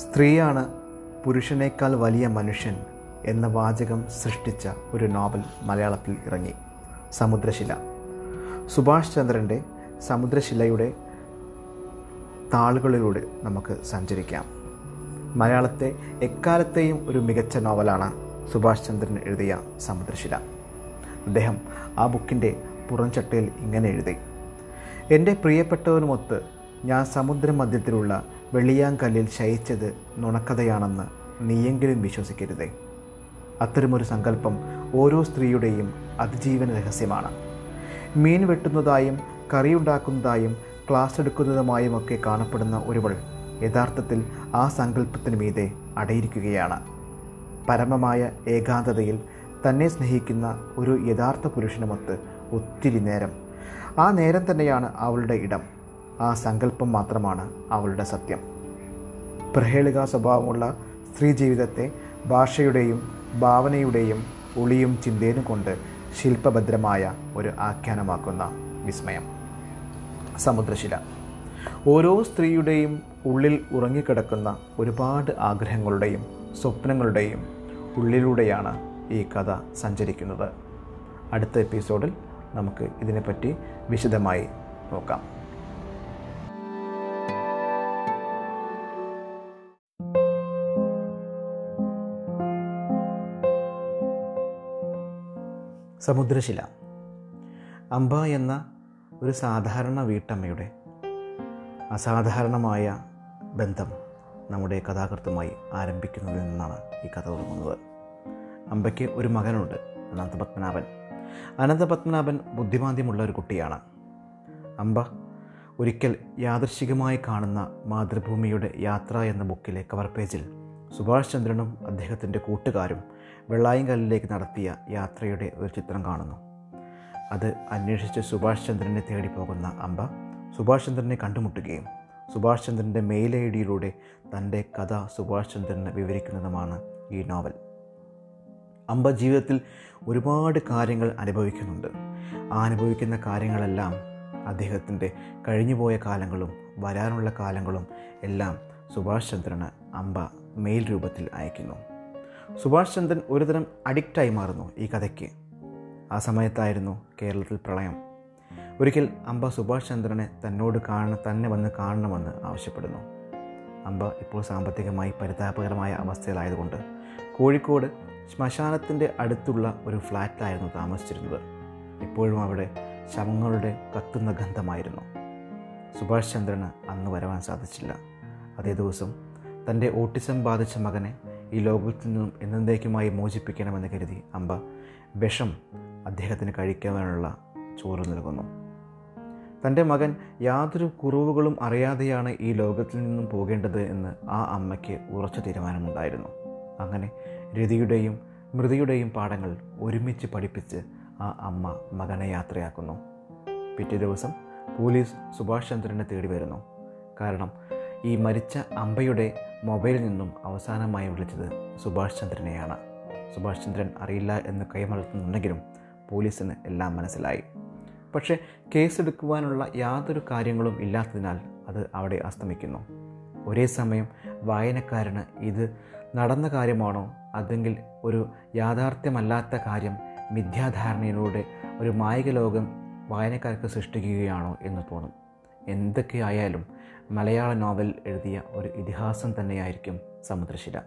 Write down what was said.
സ്ത്രീയാണ് പുരുഷനേക്കാൾ വലിയ മനുഷ്യൻ എന്ന വാചകം സൃഷ്ടിച്ച ഒരു നോവൽ മലയാളത്തിൽ ഇറങ്ങി. സമുദ്രശില. സുഭാഷ് ചന്ദ്രന്റെ സമുദ്രശിലയുടെ താളുകളിലൂടെ നമുക്ക് സഞ്ചരിക്കാം. മലയാളത്തെ എക്കാലത്തെയും ഒരു മികച്ച നോവലാണ് സുഭാഷ് ചന്ദ്രൻ എഴുതിയ സമുദ്രശില. അദ്ദേഹം ആ ബുക്കിന്റെ പുറംചട്ടയിൽ ഇങ്ങനെ എഴുതി. എന്റെ പ്രിയപ്പെട്ടവനുമൊത്ത് ഞാൻ സമുദ്രമധ്യത്തിലുള്ള വെള്ളിയാങ്കല്ലിൽ ശയിച്ചത് നുണക്കഥയാണെന്ന് നീയെങ്കിലും വിശ്വസിക്കരുതേ. അത്തരമൊരു സങ്കല്പം ഓരോ സ്ത്രീയുടെയും അതിജീവന രഹസ്യമാണ്. മീൻ വെട്ടുന്നതായും കറിയുണ്ടാക്കുന്നതായും ക്ലാസ് എടുക്കുന്നതുമായും ഒക്കെ കാണപ്പെടുന്ന ഒരുവൾ യഥാർത്ഥത്തിൽ ആ സങ്കല്പത്തിന് മീതെ അടയിരിക്കുകയാണ്. പരമമായ ഏകാന്തതയിൽ തന്നെ സ്നേഹിക്കുന്ന ഒരു യഥാർത്ഥ പുരുഷനുമൊത്ത് ഒത്തിരി നേരം. ആ നേരം തന്നെയാണ് അവളുടെ ഇടം. ആ സങ്കല്പം മാത്രമാണ് അവളുടെ സത്യം. പ്രഹേളിക സ്വഭാവമുള്ള സ്ത്രീ ജീവിതത്തെ ഭാഷയുടെയും ഭാവനയുടെയും ഒളിയും ചിന്തേനും കൊണ്ട് ശില്പഭദ്രമായ ഒരു ആഖ്യാനമാക്കുന്ന വിസ്മയം. സമുദ്രശില. ഓരോ സ്ത്രീയുടെയും ഉള്ളിൽ ഉറങ്ങിക്കിടക്കുന്ന ഒരുപാട് ആഗ്രഹങ്ങളുടെയും സ്വപ്നങ്ങളുടെയും ഉള്ളിലൂടെയാണ് ഈ കഥ സഞ്ചരിക്കുന്നത്. അടുത്ത എപ്പിസോഡിൽ നമുക്ക് ഇതിനെപ്പറ്റി വിശദമായി നോക്കാം. സമുദ്രശില. അംബ എന്ന ഒരു സാധാരണ വീട്ടമ്മയുടെ അസാധാരണമായ ബന്ധം നമ്മുടെ കഥാകൃത്തുമായി ആരംഭിക്കുന്നതിൽ നിന്നാണ് ഈ കഥ തുടങ്ങുന്നത്. അമ്പയ്ക്ക് ഒരു മകനുണ്ട് അനന്തപത്മനാഭൻ അനന്തപത്മനാഭൻ ബുദ്ധിമാന്ദ്യമുള്ള ഒരു കുട്ടിയാണ്. അമ്പ ഒരിക്കൽ യാദൃശികമായി കാണുന്ന മാതൃഭൂമിയുടെ യാത്ര എന്ന ബുക്കിലെ കവർ പേജിൽ സുഭാഷ് ചന്ദ്രനും അദ്ദേഹത്തിന്റെ കൂട്ടുകാരും വെള്ളായങ്കല്ലിലേക്ക് നടത്തിയ യാത്രയുടെ ഒരു ചിത്രം കാണുന്നു. അത് അന്വേഷിച്ച് സുഭാഷ് ചന്ദ്രനെ തേടി പോകുന്ന അമ്പ സുഭാഷ് ചന്ദ്രനെ കണ്ടുമുട്ടുകയും സുഭാഷ് ചന്ദ്രന്റെ മെയിൽ ഐ ഡിയിലൂടെ തന്റെ കഥ സുഭാഷ് ചന്ദ്രന് വിവരിക്കുന്നതുമാണ് ഈ നോവൽ. അമ്പ ജീവിതത്തിൽ ഒരുപാട് കാര്യങ്ങൾ അനുഭവിക്കുന്നുണ്ട്. ആ അനുഭവിക്കുന്ന കാര്യങ്ങളെല്ലാം അദ്ദേഹത്തിന്റെ കഴിഞ്ഞുപോയ കാലങ്ങളും വരാനുള്ള കാലങ്ങളും എല്ലാം സുഭാഷ് ചന്ദ്രന് അമ്പ മെയിൽ രൂപത്തിൽ അയക്കുന്നു സുഭാഷ് ചന്ദ്രൻ ഒരുതരം അഡിക്റ്റായി മാറുന്നു ഈ കഥയ്ക്ക്. ആ സമയത്തായിരുന്നു കേരളത്തിൽ പ്രളയം. ഒരിക്കൽ അമ്പ സുഭാഷ് ചന്ദ്രനെ തന്നോട് കാണ തന്നെ വന്ന് കാണണമെന്ന് ആവശ്യപ്പെടുന്നു. അമ്പ ഇപ്പോൾ സാമ്പത്തികമായി പരിതാപകരമായ അവസ്ഥയിലായതുകൊണ്ട് കോഴിക്കോട് ശ്മശാനത്തിന്റെ അടുത്തുള്ള ഒരു ഫ്ലാറ്റിലായിരുന്നു താമസിച്ചിരുന്നത്. ഇപ്പോഴും അവിടെ ശവങ്ങളുടെ കത്തുന്ന ഗന്ധമായിരുന്നു. സുഭാഷ് ചന്ദ്രന് അന്ന് വരവാൻ സാധിച്ചില്ല. അതേ ദിവസം തന്റെ ഓട്ടിസം ബാധിച്ച മകനെ ഈ ലോകത്തിൽ നിന്നും എന്നേക്കുമായി മോചിപ്പിക്കണമെന്ന് കരുതി അമ്പ വിഷം അദ്ദേഹത്തിന് കഴിക്കാനുള്ള ചോറ് നൽകുന്നു. തന്റെ മകൻ യാതൊരു കുറവുകളും അറിയാതെയാണ് ഈ ലോകത്തിൽ നിന്നും പോകേണ്ടത് എന്ന് ആ അമ്മയ്ക്ക് ഉറച്ച തീരുമാനമുണ്ടായിരുന്നു. അങ്ങനെ രതിയുടെയും മൃതിയുടെയും പാഠങ്ങൾ ഒരുമിച്ച് പഠിപ്പിച്ച് ആ അമ്മ മകനെ യാത്രയാക്കുന്നു. പിറ്റേ ദിവസം പോലീസ് സുഭാഷ് ചന്ദ്രനെ തേടി വരുന്നു. കാരണം ഈ മരിച്ച അമ്പയുടെ മൊബൈലിൽ നിന്നും അവസാനമായി വിളിച്ചത് സുഭാഷ് ചന്ദ്രനെയാണ്. സുഭാഷ് ചന്ദ്രൻ അറിയില്ല എന്ന് കൈമലർത്തുന്നുണ്ടെങ്കിലും പോലീസിന് എല്ലാം മനസ്സിലായി. പക്ഷേ കേസെടുക്കുവാനുള്ള യാതൊരു കാര്യങ്ങളും ഇല്ലാത്തതിനാൽ അത് അവിടെ അസ്തമിക്കുന്നു. ഒരേ സമയം വായനക്കാരന് ഇത് നടന്ന കാര്യമാണോ? അതെങ്കിൽ ഒരു യാഥാർത്ഥ്യമല്ലാത്ത കാര്യം മിഥ്യാധാരണയിലൂടെ ഒരു മായിക ലോകം വായനക്കാർക്ക് സൃഷ്ടിക്കുകയാണോ എന്ന് തോന്നും. എന്തൊക്കെയായാലും മലയാള നോവൽ എഴുതിയ ഒരു ഇതിഹാസം തന്നെയായിരിക്കും സമുദ്രശില.